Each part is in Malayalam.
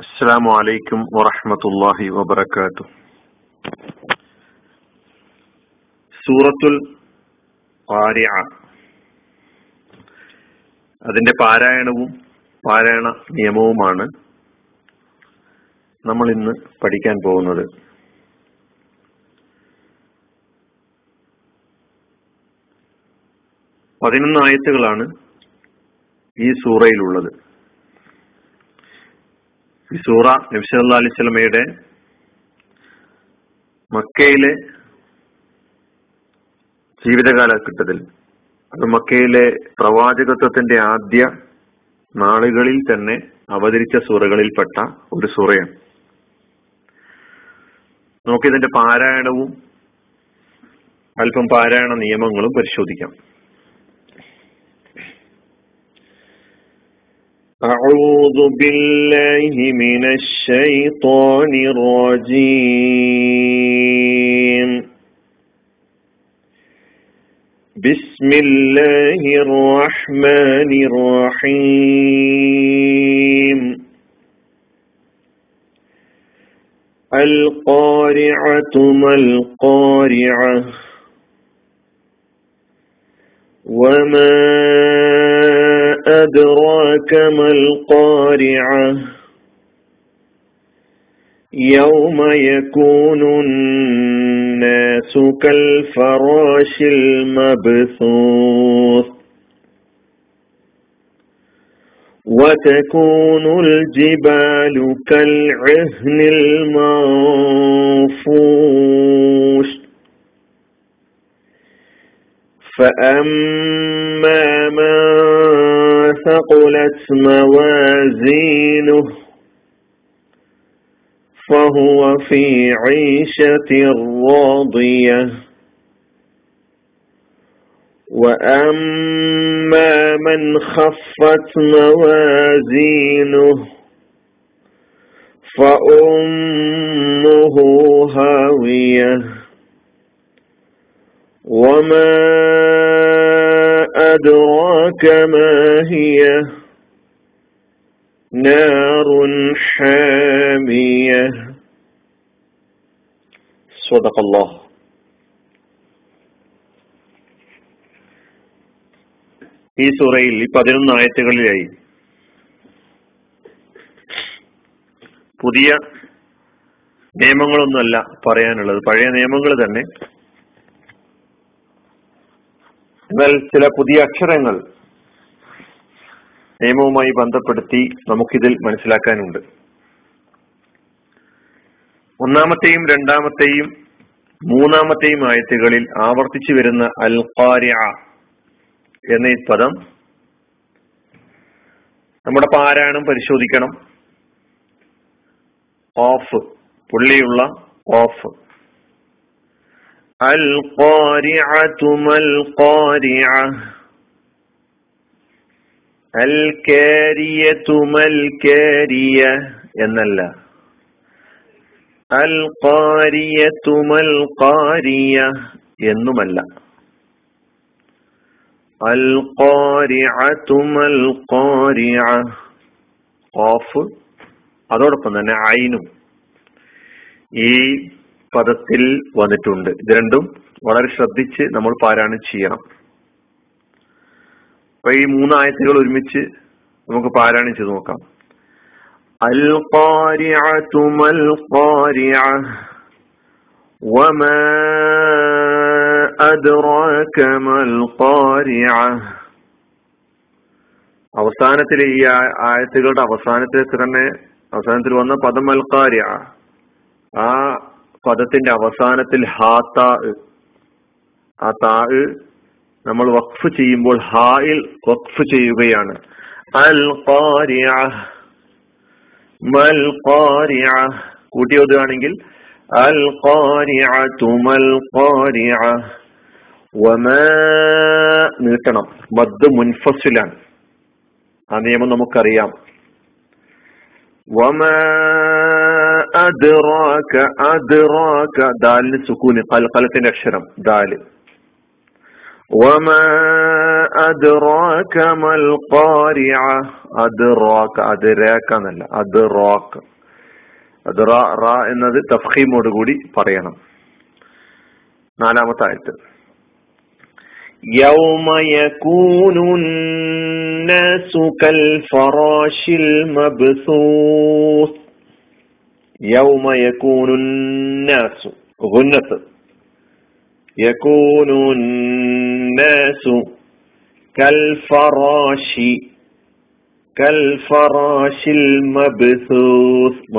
അസ്സാം വലൈക്കും വറഹമത്തല്ലാഹി വാത്തു സൂറത്തുൽ അതിന്റെ പാരായണവും പാരായണ നിയമവുമാണ് നമ്മൾ ഇന്ന് പഠിക്കാൻ പോകുന്നത്. പതിനൊന്ന് ആയത്തുകളാണ് ഈ സൂറയിലുള്ളത്. ഈ സൂറ നബി അലൈഹി സ്വലമയുടെ മക്കയിലെ ജീവിതകാലഘട്ടത്തിൽ അത് മക്കയിലെ പ്രവാചകത്വത്തിന്റെ ആദ്യ നാളുകളിൽ തന്നെ അവതരിച്ച സൂറകളിൽപ്പെട്ട ഒരു സൂറയാണ്. നമുക്കിതിന്റെ പാരായണവും അല്പം പാരായണ നിയമങ്ങളും പരിശോധിക്കാം. أعوذ بالله من الشيطان الرجيم. بسم الله الرحمن الرحيم. القارعة ما القارعة؟ وما أدراك ما القارعة؟ يوم يكون الناس كالفراش المبثوث. وتكون الجبال كالعهن المنفوش. فأما من ثقلت موازينه فهو في عيشة راضية. وأما من خفت موازينه فأمه هاوية. وما أدراك ما هي نار حامية صدق الله ഈ സൂറയിൽ ഈ പതിനൊന്ന് ആയത്തുകളിലായി പുതിയ നിയമങ്ങളൊന്നുമല്ല പറയാനുള്ളത് പഴയ നിയമങ്ങൾ തന്നെ എന്നാൽ ചില പുതിയ അക്ഷരങ്ങൾ നിയമവുമായി ബന്ധപ്പെടുത്തി നമുക്കിതിൽ മനസ്സിലാക്കാനുണ്ട്. ഒന്നാമത്തെയും രണ്ടാമത്തെയും മൂന്നാമത്തെയും ആയത്തുകളിൽ ആവർത്തിച്ചു വരുന്ന അൽ ഖാരിഅ എന്ന ഈ പദം നമ്മുടെ പാരായണം പരിശോധിക്കണം. Of പുള്ളിയുള്ള of. القارعة ما القارعة الكارية ما الكارية എന്നല്ല അൽ ഖാരിയത്തുമൽ ഖാരിയ എന്നുമല്ല അൽ ഖാരിഅത്തുമൽ ഖാരിഅ ഖാഫ് അതോടൊപ്പം തന്നെ ഐനും ഈ പദത്തിൽ വന്നിട്ടുണ്ട് ഇത് രണ്ടും വളരെ ശ്രദ്ധിച്ച് നമ്മൾ പാരായണം ചെയ്യണം അപ്പൊ ഈ മൂന്നായത്തുകൾ ഒരുമിച്ച് നമുക്ക് പാരായണം ചെയ്ത് നോക്കാം അൽ മൽ وما أدراك ما القارعة അവസാനത്തിൽ ഈ ആയത്തുകളുടെ അവസാനത്തിൽ തന്നെ അവസാനത്തിൽ വന്ന പദം അൽ ഖാരിഅ ആ പദത്തിന്റെ അവസാനത്തിൽ ഹാത്താ ആ താ നമ്മൾ വഖഫ് ചെയ്യുമ്പോൾ ഹായിൽ വഖഫ് ചെയ്യുകയാണ്. അൽ മൽ കൂട്ടി ഓതുകയാണെങ്കിൽ അൽ ഖാരിഅതു മൽ ഖാരിഅ വമാ നീട്ടണം. ബദ് മുൻഫസിലാണ്. ആ നിയമം നമുക്കറിയാം. വമാ അദ്റാക അദ്റാക ദാലിന് സുക്കൂന് കൽക്കലത്തിന്റെ അക്ഷരം ദാല് വമാ أدراك ما القارعة أدراك أدراك എന്നല്ല അദ്റാക്ക് അത് റ എന്നത് തഫ്ഹീമോട് കൂടി പറയണം നാലാമത്തെ ആയത്ത് يوم يكون الناس كالفراش المبثوث യൗമ മബ്സൂസ്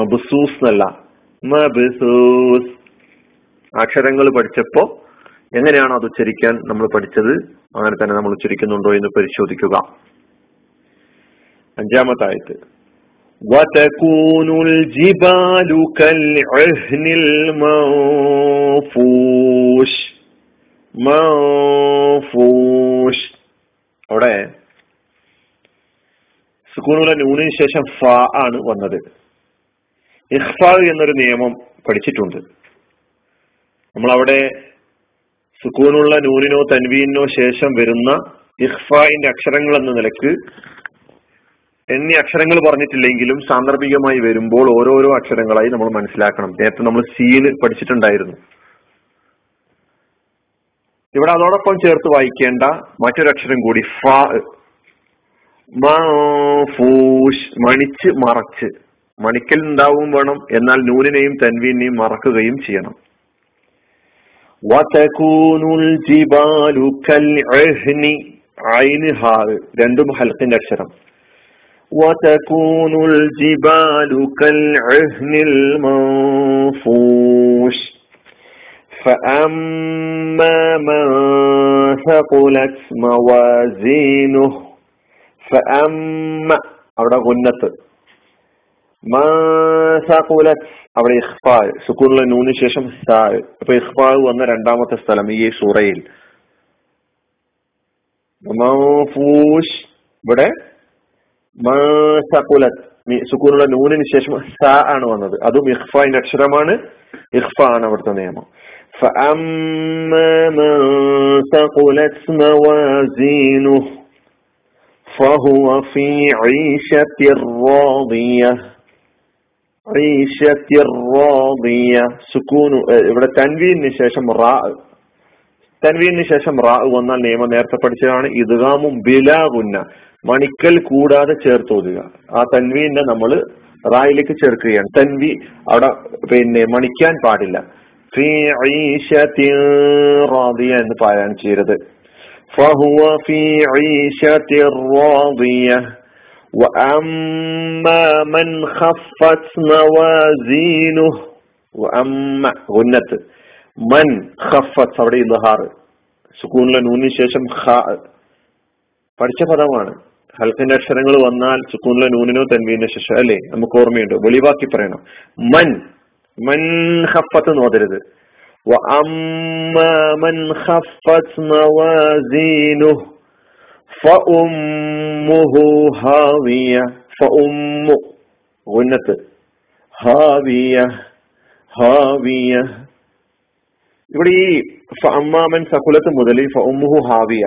മബ്സൂസ്. അക്ഷരങ്ങൾ പഠിച്ചപ്പോ എങ്ങനെയാണോ അത് ഉച്ചരിക്കാൻ നമ്മൾ പഠിച്ചത്? അങ്ങനെ തന്നെ നമ്മൾ ഉച്ചരിക്കുന്നുണ്ടോ എന്ന് പരിശോധിക്കുക. അഞ്ചാമത്തായിട്ട് وتكون الجبال كالعهن المنفوش منفوش അവിടെ സുക്കൂണുള്ള നൂനിന് ശേഷം ഫ ആണ് വന്നത് ഇഹ്ഫ എന്നൊരു നിയമം പഠിച്ചിട്ടുണ്ട് നമ്മൾ അവിടെ സുക്കൂനുള്ള നൂനിനോ തൻവീനോ ശേഷം വരുന്ന ഇഹ്ഫായിന്റെ അക്ഷരങ്ങൾ എന്ന നിലക്ക് എന്നീ അക്ഷരങ്ങൾ പറഞ്ഞിട്ടില്ലെങ്കിലും സാന്ദർഭികമായി വരുമ്പോൾ ഓരോരോ അക്ഷരങ്ങളായി നമ്മൾ മനസ്സിലാക്കണം. നേരത്തെ നമ്മൾ സീന് പഠിച്ചിട്ടുണ്ടായിരുന്നു. ഇവിടെ അതോടൊപ്പം ചേർത്ത് വായിക്കേണ്ട മറ്റൊരു അക്ഷരം കൂടി ഫൂഷ് മണിച്ച് മറച്ച്. മണിക്കൽ ഉണ്ടാവും വേണം എന്നാൽ നൂനിനെയും തൻവീനെയും മറക്കുകയും ചെയ്യണം. രണ്ടും ഹൽക്കിന്റെ അക്ഷരം. وتكون الجبال كالعهن المنفوش فأما من ثقلت موازينه فأما അവിടെ ഗുന്നത്ത് സഖുലത്ത് അവിടെ ഇഖ്ഫാ സുക്കൂനുള്ള നൂന് ശേഷം സാ അപ്പൊ ഇഖ്ഫാ വന്ന രണ്ടാമത്തെ സ്ഥലം ഈ സൂറയിൽ ഇവിടെ സുക്കൂനുള്ള നൂനിന് ശേഷം സ ആണ് വന്നത് അതും ഇഖ്ഫാന്റെ അക്ഷരമാണ് ഇഖ്ഫ ആണ് അവിടുത്തെ നിയമം ثقلت موازينه فهو في عيشة راضية عيشة راضية سكون ഇവിടെ തൻവീനു ശേഷം റാ തൻവീന് ശേഷം റാ വന്നാൽ നിയമം നേരത്തെ പഠിച്ചതാണ്. ഇതുകാമും ബിലാഗുന്ന മണിക്കൽ കൂടാതെ ചേർത്തോതുക ആ തൻവീനെ നമ്മൾ റായിലേക്ക് ചേർക്കുകയാണ്. തൻവി അവിടെ പിന്നെ മണിക്കാൻ പാടില്ല. എന്ന് പറയാൻ ചെയ്യരുത്. ഗുന്നത്ത്. മൻ ഖഫത്ത് അവിടെ ഇലഹാർ സുക്കൂണിലെ നൂനിന് ശേഷം പഠിച്ച പദമാണ്. ഹൽക്കിന്റെ അക്ഷരങ്ങൾ വന്നാൽ സുക്കൂണിലെ നൂനിനോ തൻവീനോ ശേഷം അല്ലേ? നമുക്ക് ഓർമ്മയുണ്ട്. വെളിവാക്കി പറയണം. മൻ. മൻ ഖഫത്ത് നോതരുത് ഹാവിയ. ഹാവിയ. ഇവിടെ ഈ അമ്മാമൻ സകുലത്ത് മുതൽ ഫഉമ്മുഹു ഹാവിയ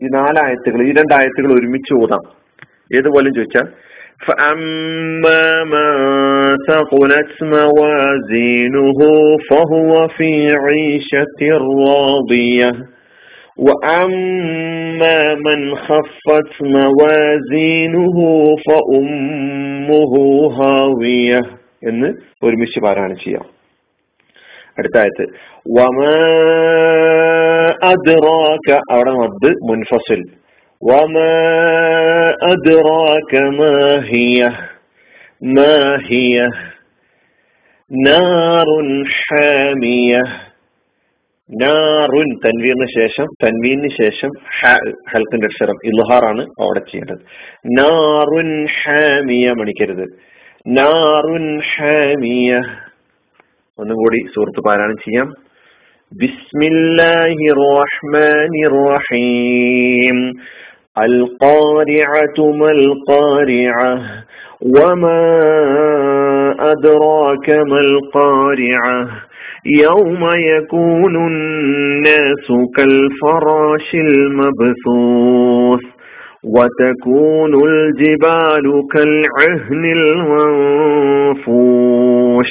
ഈ നാലായത്തുകൾ ഈ രണ്ടായത്തുകൾ ഒരുമിച്ച് ഓതാം ഏതുപോലും ചോദിച്ചാൽ فأما من ثقلت موازينه فهو في عيشة راضية وأما من خفت موازينه فأمه هاوية എന്ന് ഒരുമിച്ച് പാരായണം ചെയ്യാം അടുത്തായത്. വമ അദ്റാക അവിടെ മദ് മുൻഫസിൽ. വമ അദ്റാക മാഹിയ മാഹിയ നാറുൻ ഹാമിയ. നാറുൻ തൻവീറിന് ശേഷം തൻവീറിന് ശേഷം ഹെൽത്തിന്റെ അക്ഷരം ഇൽഹാറാണ് അവിടെ ചെയ്യേണ്ടത്. നാറുൻ ഹാമിയ മണിക്കരുത്. നാറുൻ ഹാമിയ. ഒന്നും കൂടി സുഹൃത്ത് പാരായണം ചെയ്യാം ബിസ്മില്ലാഹി റഹ്മാനി റഹീം القارعة ما القارعة وما أدراك ما القارعة يوم يكون الناس كالفراش المبثوث وتكون الجبال كالعهن المنفوش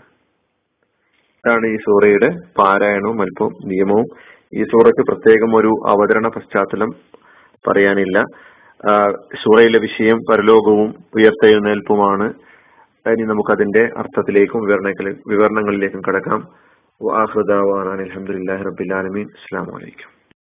ാണ് ഈ സൂറയുടെ പാരായണവും അല്പവും നിയമവും. ഈ സൂറയ്ക്ക് പ്രത്യേകം ഒരു അവതരണ പശ്ചാത്തലം പറയാനില്ല. സൂറയിലെ വിഷയം പരലോകവും ഉയർത്തെഴുന്നേൽപ്പുമാണ്. ഇനി നമുക്കതിന്റെ അർത്ഥത്തിലേക്കും വിവരണ വിവരണങ്ങളിലേക്കും കടക്കാം. വാഹൃദാവാൻ അലഹമുല്ലാ റബിലാലമീൻ അസ്സാം വലൈക്കും